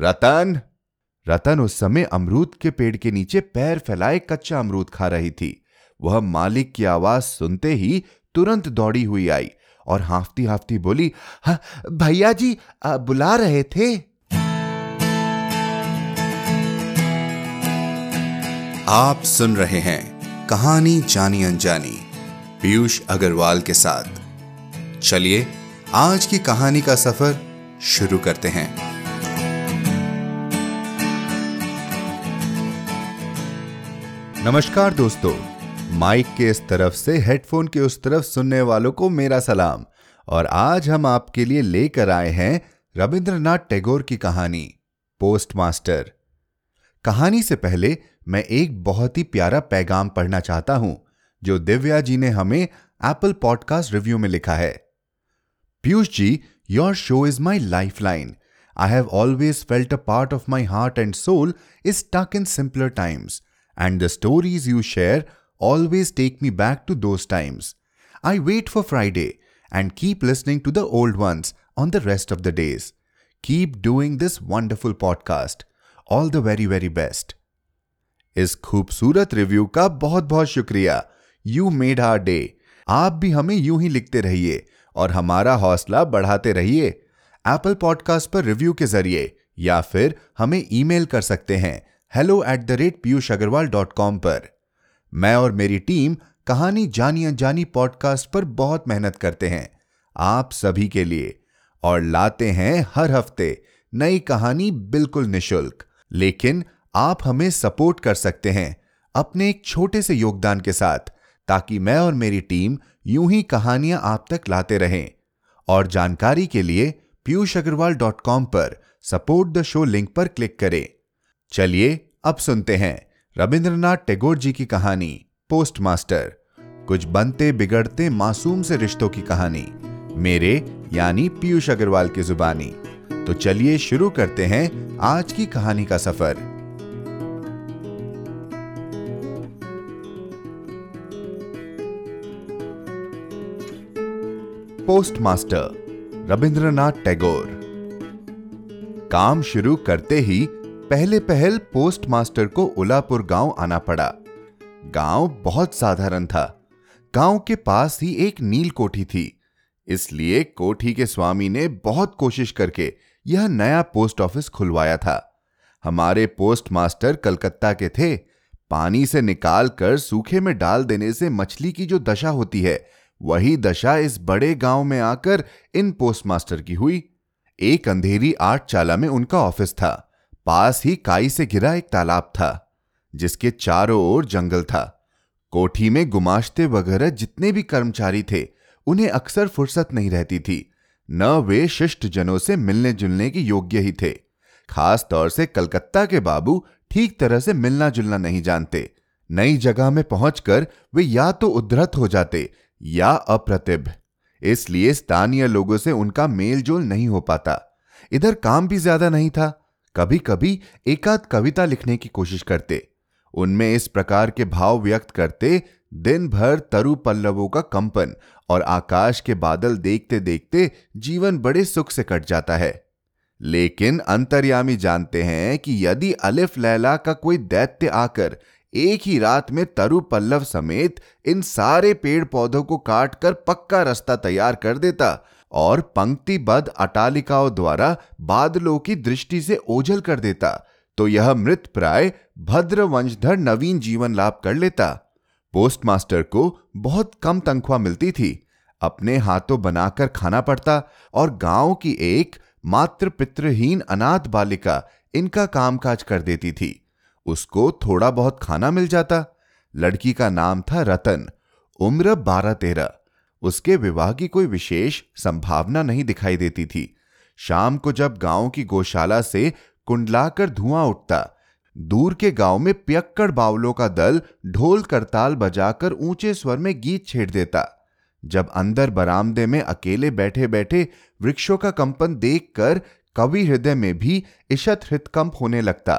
रतन? रतन उस समय अमरूद के पेड़ के नीचे पैर फैलाए कच्चा अमरूद खा रही थी। वह मालिक की आवाज़ सुनते ही तुरंत दौड़ी हुई आई और हाफती हाफती बोली हाँ भैया जी आ, बुला रहे थे। आप सुन रहे हैं कहानी जानी अनजानी पीयूष अग्रवाल के साथ। चलिए आज की कहानी का सफ़र शुरू करते हैं। नमस्कार दोस्तों, माइक के इस तरफ़ से हेडफोन के उस तरफ़ सुनने वालों को मेरा सलाम। और आज हम आपके लिए लेकर आए हैं रविंद्रनाथ टैगोर की कहानी, पोस्टमास्टर। कहानी से पहले मैं एक बहुत ही प्यारा पैगाम पढ़ना चाहता हूँ, जो दिव्या जी ने हमें एप्पल पॉडकास्ट रिव्यू में लिखा है। Piyush ji your show is my lifeline I have always felt a part of my heart and soul is tuck in simpler times and the stories you share always take me back to those times. I wait for Friday and keep listening to the old ones on the rest of the days. Keep doing this wonderful podcast. All the very very best. इस खूबसूरत review का बहुत बहुत शुक्रिया you made are day आप भी हमें यूं ही लिखते रहिए और हमारा हौसला बढ़ाते रहिए एप्पल पॉडकास्ट पर रिव्यू के जरिए या फिर हमें ईमेल कर सकते हैं hello at the rate Piyush Agarwal dot com पर। मैं और मेरी टीम कहानी जानी अनजानी पॉडकास्ट पर बहुत मेहनत करते हैं, आप सभी के लिए, और लाते हैं हर हफ़्ते नई कहानी बिल्कुल निशुल्क। लेकिन आप हमें सपोर्ट कर सकते हैं अपने एक छोटे से योगदान के साथ, ताकि मैं और मेरी टीम यूँ ही कहानियाँ आप तक लाते रहें। और जानकारी के लिए पीयूष अग्रवाल डॉट कॉम पर सपोर्ट द शो लिंक पर क्लिक करें। चलिए अब सुनते हैं रविंद्रनाथ टैगोर जी की कहानी पोस्टमास्टर कुछ बनते बिगड़ते मासूम से रिश्तों की कहानी, मेरे यानी पीयूष अग्रवाल की जुबानी। तो चलिए शुरू करते हैं आज की कहानी का सफ़र। पोस्टमास्टर रविंद्रनाथ टैगोर। काम शुरू करते ही पहले पहल पोस्टमास्टर को उलापुर गाँव आना पड़ा। गाँव बहुत साधारण था। गाँव के पास ही एक नील कोठी थी। इसलिए कोठी के स्वामी ने बहुत कोशिश करके यह नया पोस्ट ऑफ़िस खुलवाया था। हमारे पोस्टमास्टर कलकत्ता के थे। पानी से निकाल कर सूखे में डाल देने से मछली की जो दशा होती है, वही दशा इस बड़े गाँव में आकर इन पोस्टमास्टर की हुई। एक अंधेरी आठ चाला में उनका ऑफ़िस था। पास ही काई से घिरा एक तालाब था, जिसके चारों ओर जंगल था। कोठी में गुमाश्ते वगैरह जितने भी कर्मचारी थे, उन्हें अक्सर फुर्सत नहीं रहती थी। न वे शिष्ट जनों से मिलने जुलने के योग्य ही थे। खास तौर से कलकत्ता के बाबू ठीक तरह से मिलना जुलना नहीं जानते। नई जगह में पहुंचकर वे या तो उद्धत हो जाते या अप्रतिभ। इसलिए स्थानीय लोगों से उनका मेलजोल नहीं हो पाता। इधर काम भी ज़्यादा नहीं था। कभी कभी एकाध कविता लिखने की कोशिश करते। उनमें इस प्रकार के भाव व्यक्त करते दिन भर तरु पल्लवों का कंपन और आकाश के बादल देखते देखते जीवन बड़े सुख से कट जाता है। लेकिन अंतर्यामी जानते हैं कि यदि अलिफ लैला का कोई दैत्य आकर एक ही रात में तरु पल्लव समेत इन सारे पेड़ पौधों को काटकर पक्का रास्ता तैयार कर देता और पंक्तिबद्ध अटालिकाओं द्वारा बादलों की दृष्टि से ओझल कर देता तो यह मृत प्राय भद्र वंशधर नवीन जीवन लाभ कर लेता। पोस्टमास्टर को बहुत कम तनख्वाह मिलती थी। अपने हाथों बनाकर खाना पड़ता और गाँव की एक मात्र पितृहीन अनाथ बालिका इनका कामकाज कर देती थी। उसको थोड़ा बहुत खाना मिल जाता। लड़की का नाम था रतन, उम्र बारह तेरह। उसके विवाह की कोई विशेष संभावना नहीं दिखाई देती थी। शाम को जब गाँव की गौशाला से कुंडलाकर धुआँ उठता, दूर के गाँव में पियक्कड़ बावलों का दल ढोल करताल बजाकर ऊँचे स्वर में गीत छेड़ देता। जब अंदर बरामदे में अकेले बैठे बैठे वृक्षों का कंपन देखकर कवि हृदय में भी इशत हृतकंप होने लगता,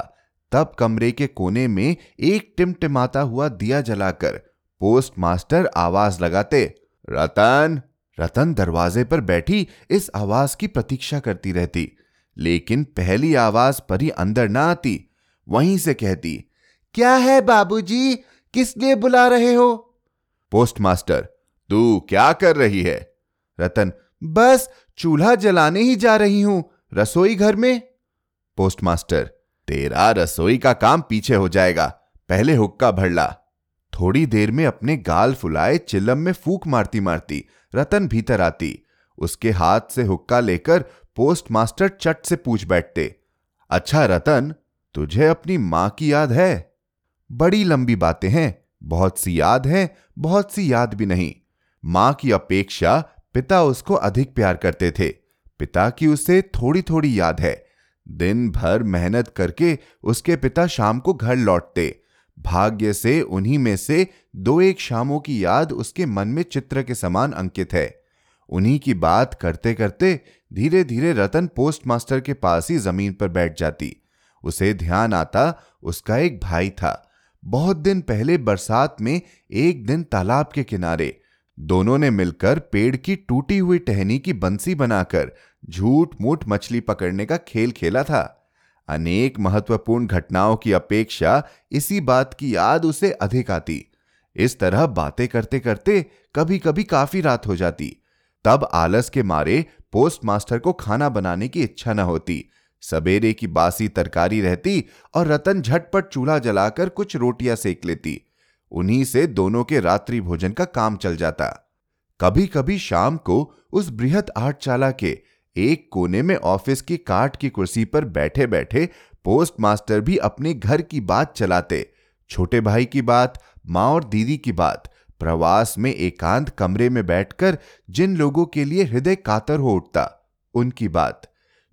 तब कमरे के कोने में एक टिमटिमाता हुआ दिया जलाकर पोस्ट मास्टर आवाज़ लगाते रतन रतन दरवाजे पर बैठी इस आवाज़ की प्रतीक्षा करती रहती, लेकिन पहली आवाज़ परी अंदर ना आती, वहीं से कहती, क्या है बाबूजी? किस लिए बुला रहे हो? पोस्टमास्टर, तू क्या कर रही है? रतन, बस चूल्हा जलाने ही जा रही हूँ, रसोई घर में? पोस्टमास्टर, तेरा रसोई का काम पीछे हो जाएगा, पहले हुक्का भरला थोड़ी देर में अपने गाल फुलाए, चिलम में फूक मारती मारती, रतन भीतर आती। उसके हाथ से हुक्का लेकर पोस्टमास्टर चट से पूछ बैठते अच्छा रतन, तुझे अपनी माँ की याद है? बड़ी लंबी बातें हैं, बहुत सी याद हैं, बहुत सी याद भी नहीं। माँ की अपेक्षा पिता उसको अधिक प्यार करते थे, पिता की उसे थोड़ी थोड़ी याद है। दिन भर मेहनत करके उसके पिता शाम को घर लौटते भाग्य से, उन्हीं में से दो एक शामों की याद उसके मन में चित्र के समान अंकित है। उन्हीं की बात करते करते धीरे धीरे रतन पोस्टमास्टर के पास ही ज़मीन पर बैठ जाती। उसे ध्यान आता उसका एक भाई था। बहुत दिन पहले बरसात में एक दिन तालाब के किनारे दोनों ने मिलकर पेड़ की टूटी हुई टहनी की बंसी बनाकर झूठ मूठ मछली पकड़ने का खेल खेला था। अनेक महत्वपूर्ण घटनाओं की अपेक्षा इसी बात की याद उसे अधिक आती। इस तरह बातें करते करते कभी कभी काफ़ी रात हो जाती। तब आलस के मारे पोस्ट मास्टर को खाना बनाने की इच्छा न होती। सवेरे की बासी तरकारी रहती और रतन झटपट चूल्हा जलाकर कुछ रोटियाँ सेक लेती। उन्हीं से दोनों के रात्रि भोजन का काम चल जाता। कभी कभी शाम को उस बृहत आठचाला के एक कोने में ऑफ़िस की काट की कुर्सी पर बैठे बैठे पोस्ट मास्टर भी अपने घर की बात चलाते। छोटे भाई की बात, माँ और दीदी की बात, प्रवास में एकांत कमरे में बैठकर जिन लोगों के लिए हृदय कातर हो उठता, उनकी बात।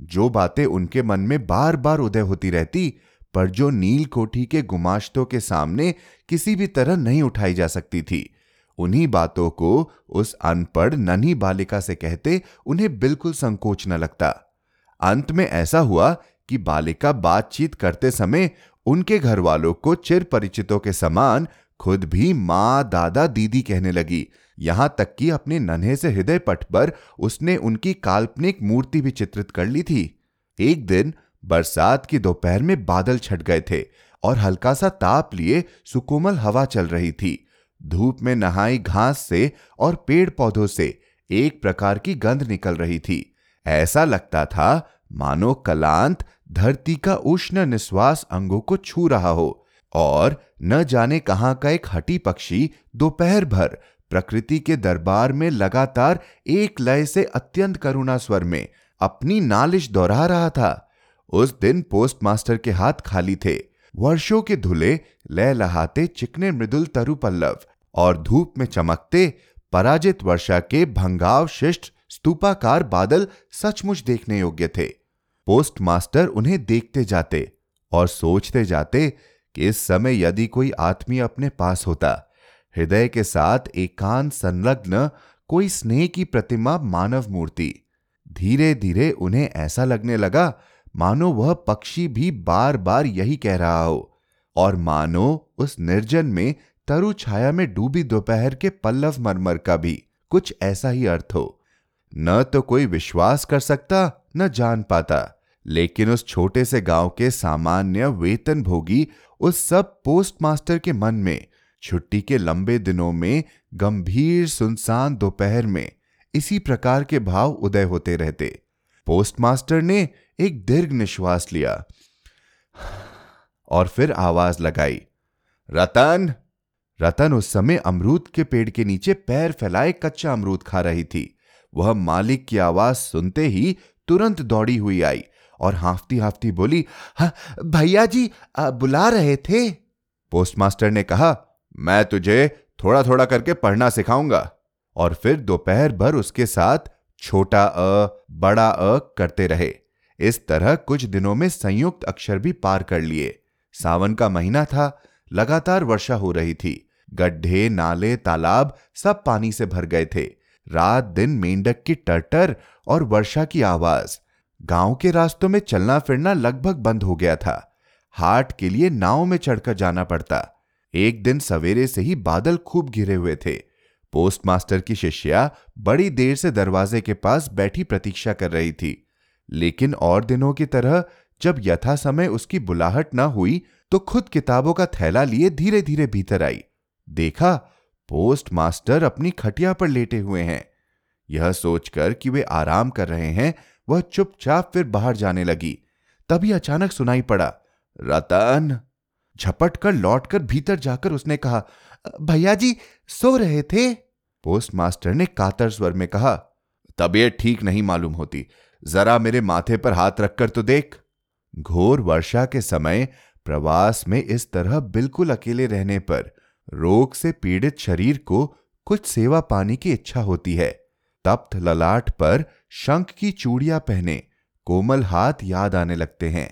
जो बातें उनके मन में बार बार उदय होती रहती, पर जो नील कोठी के गुमाश्तों के सामने किसी भी तरह नहीं उठाई जा सकती थी। उन्हीं बातों को उस अनपढ़ नन्ही बालिका से कहते उन्हें बिल्कुल संकोच न लगता। अंत में ऐसा हुआ कि बालिका बातचीत करते समय उनके घर वालों को चिर परिचितों के समान खुद भी माँ, दादा, दीदी कहने लगी। यहाँ तक कि अपने नन्हे से हृदय पट पर उसने उनकी काल्पनिक मूर्ति भी चित्रित कर ली थी। एक दिन बरसात की दोपहर में बादल छट गए थे और हल्का सा ताप लिए सुकोमल हवा चल रही थी। धूप में नहाई घास से और पेड़ पौधों से एक प्रकार की गंध निकल रही थी। ऐसा लगता था, मानो कलांत धरती का उष्ण निश्वास अंगों को छू रहा हो और न जाने कहाँ का एक हटी पक्षी दोपहर भर प्रकृति के दरबार में लगातार एक लय से अत्यंत करुणा स्वर में अपनी नालिश दोहरा रहा था। उस दिन पोस्टमास्टर के हाथ खाली थे। वर्षों के धुले लय लहाते चिकने मृदुल तरु पल्लव और धूप में चमकते पराजित वर्षा के भंगाव शिष्ट स्तूपाकार बादल सचमुच देखने योग्य थे। पोस्टमास्टर उन्हें देखते जाते और सोचते जाते कि इस समय यदि कोई आत्मीय अपने पास होता, हृदय के साथ एकांत संलग्न कोई स्नेह की प्रतिमा मानव मूर्ति धीरे धीरे उन्हें ऐसा लगने लगा मानो वह पक्षी भी बार बार यही कह रहा हो। और मानो उस निर्जन में तरु छाया में डूबी दोपहर के पल्लव मरमर का भी कुछ ऐसा ही अर्थ हो। न तो कोई विश्वास कर सकता, न जान पाता, लेकिन उस छोटे से गाँव के सामान्य वेतन भोगी उस सब पोस्टमास्टर के मन में, छुट्टी के लंबे दिनों में, गंभीर सुनसान दोपहर में इसी प्रकार के भाव उदय होते रहते। पोस्टमास्टर ने एक दीर्घ निश्वास लिया और फिर आवाज़ लगाई रतन रतन उस समय अमरूद के पेड़ के नीचे पैर फैलाए कच्चा अमरूद खा रही थी। वह मालिक की आवाज़ सुनते ही तुरंत दौड़ी हुई आई और हाफती हाफती बोली हाँ, भैया जी आ, बुला रहे थे? पोस्टमास्टर ने कहा मैं तुझे थोड़ा थोड़ा करके पढ़ना सिखाऊँगा। और फिर दोपहर भर उसके साथ छोटा अ बड़ा अ करते रहे। इस तरह कुछ दिनों में संयुक्त अक्षर भी पार कर लिए। सावन का महीना था, लगातार वर्षा हो रही थी। गड्ढे, नाले, तालाब सब पानी से भर गए थे। रात दिन मेंढक की टरटर और वर्षा की आवाज़। गाँव के रास्तों में चलना फिरना लगभग बंद हो गया था। हाट के लिए नाव में चढ़कर जाना पड़ता। एक दिन सवेरे से ही बादल खूब घिरे हुए थे। पोस्टमास्टर की शिष्या बड़ी देर से दरवाजे के पास बैठी प्रतीक्षा कर रही थी। लेकिन और दिनों की तरह, जब यथा समय उसकी बुलाहट न हुई तो खुद किताबों का थैला लिए धीरे धीरे भीतर आई। देखा पोस्ट मास्टर अपनी खटिया पर लेटे हुए हैं। यह सोचकर कि वे आराम कर रहे हैं, वह चुपचाप फिर बाहर जाने लगी। तभी अचानक सुनाई पड़ा, रतन! झपट कर लौट कर भीतर जाकर उसने कहा, भैया जी, सो रहे थे? पोस्ट मास्टर ने कातर स्वर में कहा, तबीयत ठीक नहीं मालूम होती। जरा मेरे माथे पर हाथ रखकर तो देख। घोर वर्षा के समय प्रवास में इस तरह बिल्कुल अकेले रहने पर रोग से पीड़ित शरीर को कुछ सेवा पाने की इच्छा होती है। तप्त ललाट पर शंख की चूड़ियाँ पहने कोमल हाथ याद आने लगते हैं।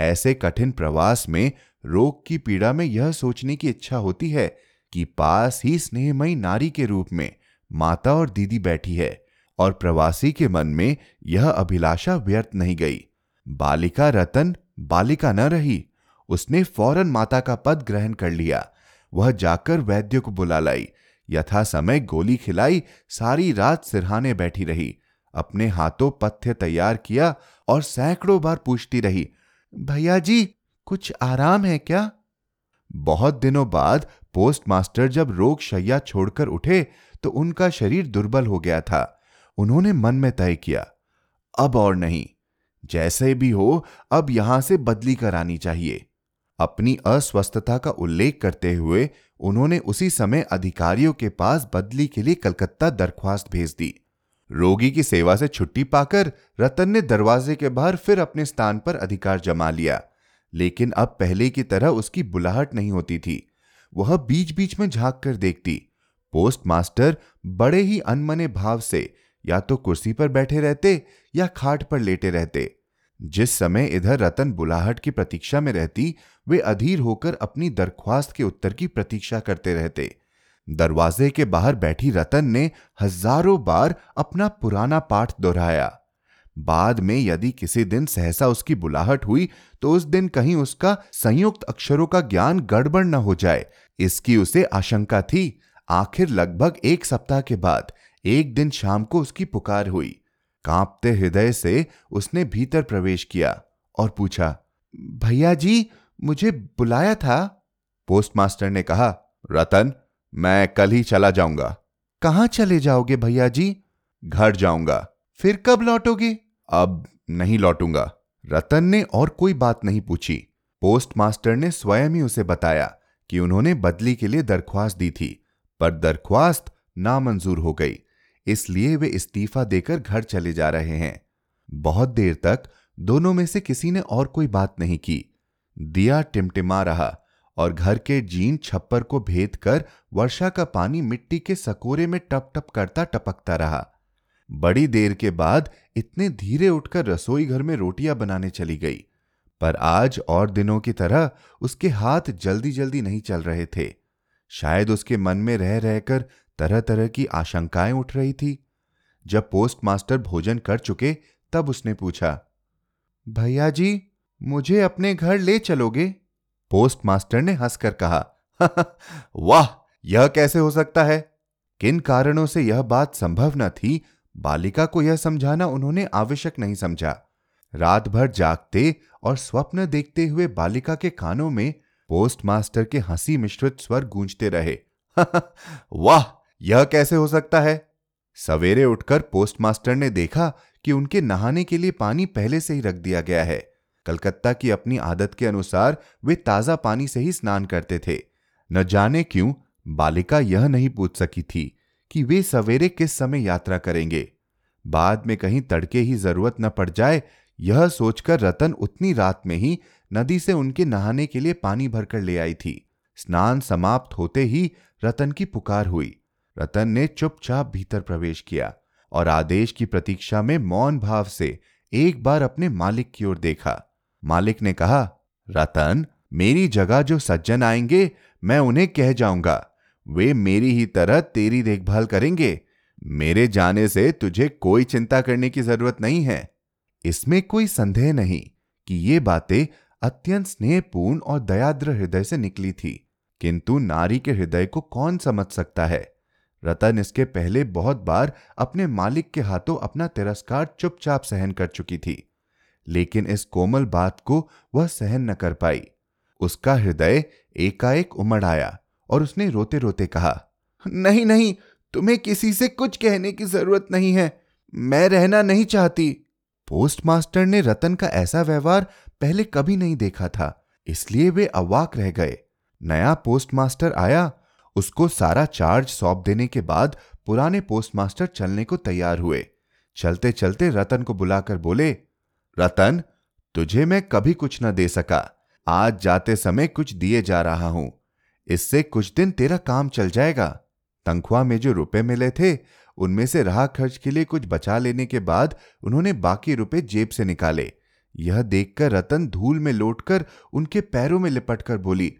ऐसे कठिन प्रवास में रोग की पीड़ा में यह सोचने की इच्छा होती है कि पास ही स्नेहमयी नारी के रूप में माता और दीदी बैठी है। और प्रवासी के मन में यह अभिलाषा व्यर्थ नहीं गई। बालिका रतन, बालिका न रही। उसने फ़ौरन माता का पद ग्रहण कर लिया। वह जाकर वैद्य को बुला लाई। यथा समय गोली खिलाई, सारी रात सिरहाने बैठी रही। अपने हाथों पथ्य तैयार किया और सैकड़ों बार पूछती रही, भैया जी, कुछ आराम है क्या? बहुत दिनों बाद पोस्ट मास्टर जब रोग शैया छोड़कर उठे तो उनका शरीर दुर्बल हो गया था। उन्होंने मन में तय किया, अब और नहीं, जैसे भी हो, अब यहाँ से बदली करानी चाहिए। अपनी अस्वस्थता का उल्लेख करते हुए उन्होंने उसी समय अधिकारियों के पास बदली के लिए कलकत्ता दरख्वास्त भेज दी। रोगी की सेवा से छुट्टी पाकर रतन ने दरवाजे के बाहर फिर अपने स्थान पर अधिकार जमा लिया, लेकिन अब पहले की तरह उसकी बुलाहट नहीं होती थी। वह बीच बीच में झाँक कर देखती पोस्ट मास्टर बड़े ही अनमने भाव से या तो कुर्सी पर बैठे रहते या खाट पर लेटे रहते। जिस समय इधर रतन बुलाहट की प्रतीक्षा में रहती, वे अधीर होकर अपनी दरख्वास्त के उत्तर की प्रतीक्षा करते रहते। दरवाजे के बाहर बैठी रतन ने हज़ारों बार अपना पुराना पाठ दोहराया। बाद में यदि किसी दिन सहसा उसकी बुलाहट हुई तो उस दिन कहीं उसका संयुक्त अक्षरों का ज्ञान गड़बड़ न हो जाए। इसकी उसे आशंका थी। आखिर लगभग एक सप्ताह के बाद एक दिन शाम को उसकी पुकार हुई। कांपते हृदय से उसने भीतर प्रवेश किया और पूछा, भैया जी, मुझे बुलाया था? पोस्टमास्टर ने कहा, रतन, मैं कल ही चला जाऊँगा। कहाँ चले जाओगे भैया जी? घर जाऊँगा। फिर कब लौटोगे? अब नहीं लौटूँगा। रतन ने और कोई बात नहीं पूछी। पोस्टमास्टर ने स्वयं ही उसे बताया कि उन्होंने बदली के लिए दरख्वास्त दी थी, पर दरख्वास्त नामंजूर हो गई। इसलिए वे इस्तीफा देकर घर चले जा रहे हैं। बहुत देर तक दोनों में से किसी ने और कोई बात नहीं की। दिया टिमटिमा रहा और घर के जीन छप्पर को भेद कर वर्षा का पानी मिट्टी के सकोरे में टप टप करता टपकता रहा। बड़ी देर के बाद इतने धीरे उठकर रसोई घर में रोटियाँ बनाने चली गई। पर आज और दिनों की तरह उसके हाथ जल्दी जल्दी नहीं चल रहे थे। शायद उसके मन में रह रहकर तरह तरह की आशंकाएँ उठ रही थी। जब पोस्ट मास्टर भोजन कर चुके, तब उसने पूछा, भैया जी, मुझे अपने घर ले चलोगे? पोस्ट मास्टर ने हंसकर कहा, वाह, यह कैसे हो सकता है? किन कारणों से यह बात संभव न थी? बालिका को यह समझाना उन्होंने आवश्यक नहीं समझा। रात भर जागते और स्वप्न देखते हुए बालिका के कानों में पोस्ट मास्टर के हँसी मिश्रित स्वर गूंजते रहे। वाह यह कैसे हो सकता है? सवेरे उठकर पोस्टमास्टर ने देखा कि उनके नहाने के लिए पानी पहले से ही रख दिया गया है। कलकत्ता की अपनी आदत के अनुसार वे ताज़ा पानी से ही स्नान करते थे। न जाने क्यों, बालिका यह नहीं पूछ सकी थी कि वे सवेरे किस समय यात्रा करेंगे। बाद में कहीं तड़के ही ज़रूरत न पड़ जाए, यह सोचकर रतन उतनी रात में ही नदी से उनके नहाने के लिए पानी भरकर ले आई थी। स्नान समाप्त होते ही रतन की पुकार हुई। रतन ने चुपचाप भीतर प्रवेश किया और आदेश की प्रतीक्षा में मौन भाव से एक बार अपने मालिक की ओर देखा। मालिक ने कहा, रतन, मेरी जगह जो सज्जन आएँगे, मैं उन्हें कह जाऊँगा। वे मेरी ही तरह तेरी देखभाल करेंगे। मेरे जाने से तुझे कोई चिंता करने की ज़रूरत नहीं है। इसमें कोई संदेह नहीं कि ये बातें अत्यंत स्नेहपूर्ण और दयाद्र हृदय से निकली थी। किंतु नारी के हृदय को कौन समझ सकता है? रतन इसके पहले बहुत बार अपने मालिक के हाथों अपना तिरस्कार चुपचाप सहन कर चुकी थी, लेकिन इस कोमल बात को वह सहन न कर पाई। उसका हृदय एकाएक उमड़ आया और उसने रोते रोते कहा, नहीं नहीं, तुम्हें किसी से कुछ कहने की ज़रूरत नहीं है, मैं रहना नहीं चाहती। पोस्टमास्टर ने रतन का ऐसा व्यवहार पहले कभी नहीं देखा था, इसलिए वे अवाक रह गए। नया पोस्टमास्टर आया उसको सारा चार्ज सौंप देने के बाद पुराने पोस्टमास्टर चलने को तैयार हुए। चलते चलते रतन को बुलाकर बोले, रतन, तुझे मैं कभी कुछ न दे सका। आज जाते समय कुछ दिए जा रहा हूँ। इससे कुछ दिन तेरा काम चल जाएगा। तनख्वाह में जो रुपए मिले थे, उनमें से राह खर्च के लिए कुछ बचा लेने के बाद उन्होंने बाकी रुपए जेब से निकाले। यह देखकर रतन धूल में लौटकर उनके पैरों में लिपटकर बोली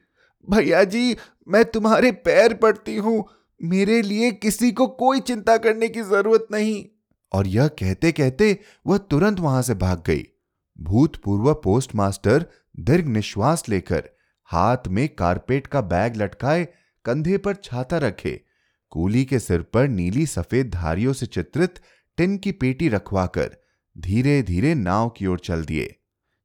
भैया जी, मैं तुम्हारे पैर पड़ती हूँ। मेरे लिए किसी को कोई चिंता करने की ज़रूरत नहीं। और यह कहते कहते वह तुरंत वहाँ से भाग गई। भूतपूर्व पोस्टमास्टर दीर्घ निश्वास लेकर हाथ में कारपेट का बैग लटकाए कंधे पर छाता रखे। कूली के सिर पर नीली सफ़ेद धारियों से चित्रित टिन की पेटी रखवाकर धीरे धीरे नाव की ओर चल दिए।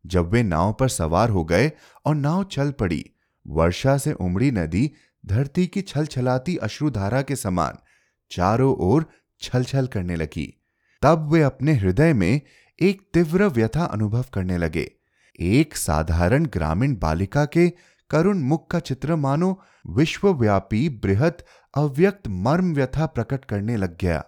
जब वे नाव पर सवार हो गए और नाव चल पड़ी वर्षा से उमड़ी नदी धरती की छल छलाती अश्रुधारा के समान चारों ओर छल छल करने लगी। तब वे अपने हृदय में एक तीव्र व्यथा अनुभव करने लगे। एक साधारण ग्रामीण बालिका के करुण मुख का चित्र मानो विश्वव्यापी, बृहत, अव्यक्त मर्म व्यथा प्रकट करने लग गया।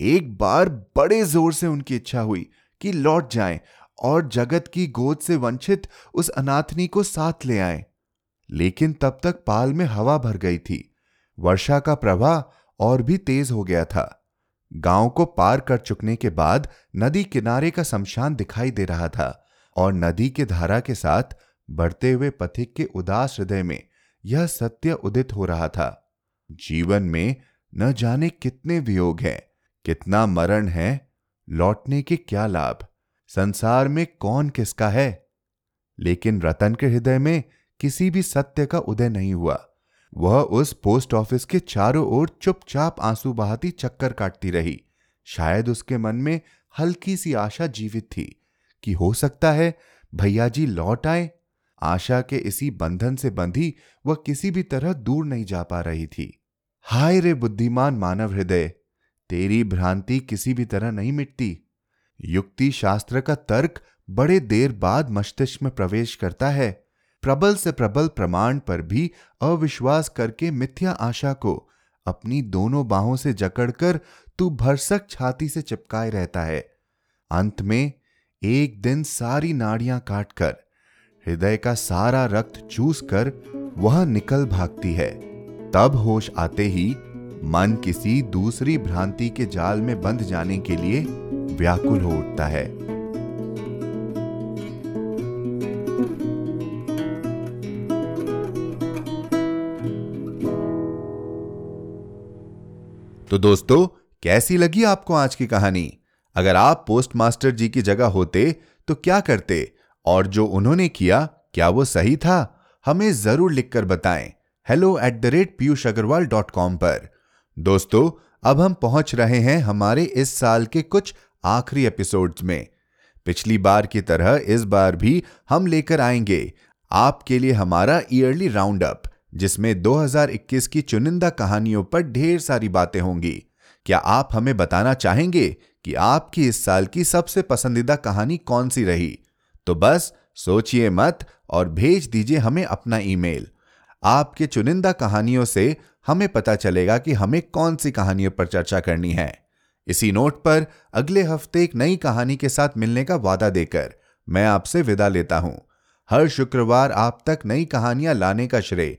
एक बार बड़े ज़ोर से उनकी इच्छा हुई कि लौट जाएँ और जगत की गोद से वंचित उस अनाथनी को साथ ले आए। लेकिन तब तक पाल में हवा भर गई थी। वर्षा का प्रवाह और भी तेज हो गया था। गाँव को पार कर चुकने के बाद नदी किनारे का शमशान दिखाई दे रहा था और नदी के धारा के साथ बढ़ते हुए पथिक के उदास हृदय में यह सत्य उदित हो रहा था। जीवन में न जाने कितने वियोग हैं, कितना मरण है, लौटने के क्या लाभ, संसार में कौन किसका है? लेकिन रतन के हृदय में किसी भी सत्य का उदय नहीं हुआ। वह उस पोस्ट ऑफ़िस के चारों ओर चुपचाप आँसू बहाती चक्कर काटती रही। शायद उसके मन में हल्की सी आशा जीवित थी कि हो सकता है, भैया जी, लौट आए। आशा के इसी बंधन से बंधी वह किसी भी तरह दूर नहीं जा पा रही थी। हाय रे बुद्धिमान मानव हृदय, तेरी भ्रांति किसी भी तरह नहीं मिटती। युक्ति शास्त्र का तर्क बड़े देर बाद मस्तिष्क में प्रवेश करता है। प्रबल से प्रबल प्रमाण पर भी अविश्वास करके मिथ्या आशा को अपनी दोनों बाहों से जकड़कर तू भरसक छाती से चिपकाए रहता है। अंत में एक दिन सारी नाड़ियाँ काटकर, हृदय का सारा रक्त चूस कर वह निकल भागती है। तब होश आते ही मन किसी दूसरी भ्रांति के जाल में बंध जाने के लिए व्याकुल हो उठता है। तो दोस्तों, कैसी लगी आपको आज की कहानी? अगर आप पोस्ट मास्टर जी की जगह होते तो क्या करते? और जो उन्होंने किया, क्या वो सही था? हमें ज़रूर लिखकर बताएँ। Hello at the rate Piyush Agarwal dot com पर। दोस्तों, अब हम पहुँच रहे हैं हमारे इस साल के कुछ आखिरी एपिसोड्स में। पिछली बार की तरह इस बार भी हम लेकर आएँगे। आपके लिए हमारा ईयरली राउंड अप जिसमें 2021 की चुनिंदा कहानियों पर ढेर सारी बातें होंगी। क्या आप हमें बताना चाहेंगे कि आपकी इस साल की सबसे पसंदीदा कहानी कौन सी रही? तो बस, सोचिए मत और भेज दीजिए हमें अपना ईमेल। आपके चुनिंदा कहानियों से हमें पता चलेगा कि हमें कौन सी कहानियों पर चर्चा करनी है। इसी नोट पर अगले हफ़्ते एक नई कहानी के साथ मिलने का वादा देकर मैं आपसे विदा लेता हूँ। हर शुक्रवार आप तक नई कहानियाँ लाने का श्रेय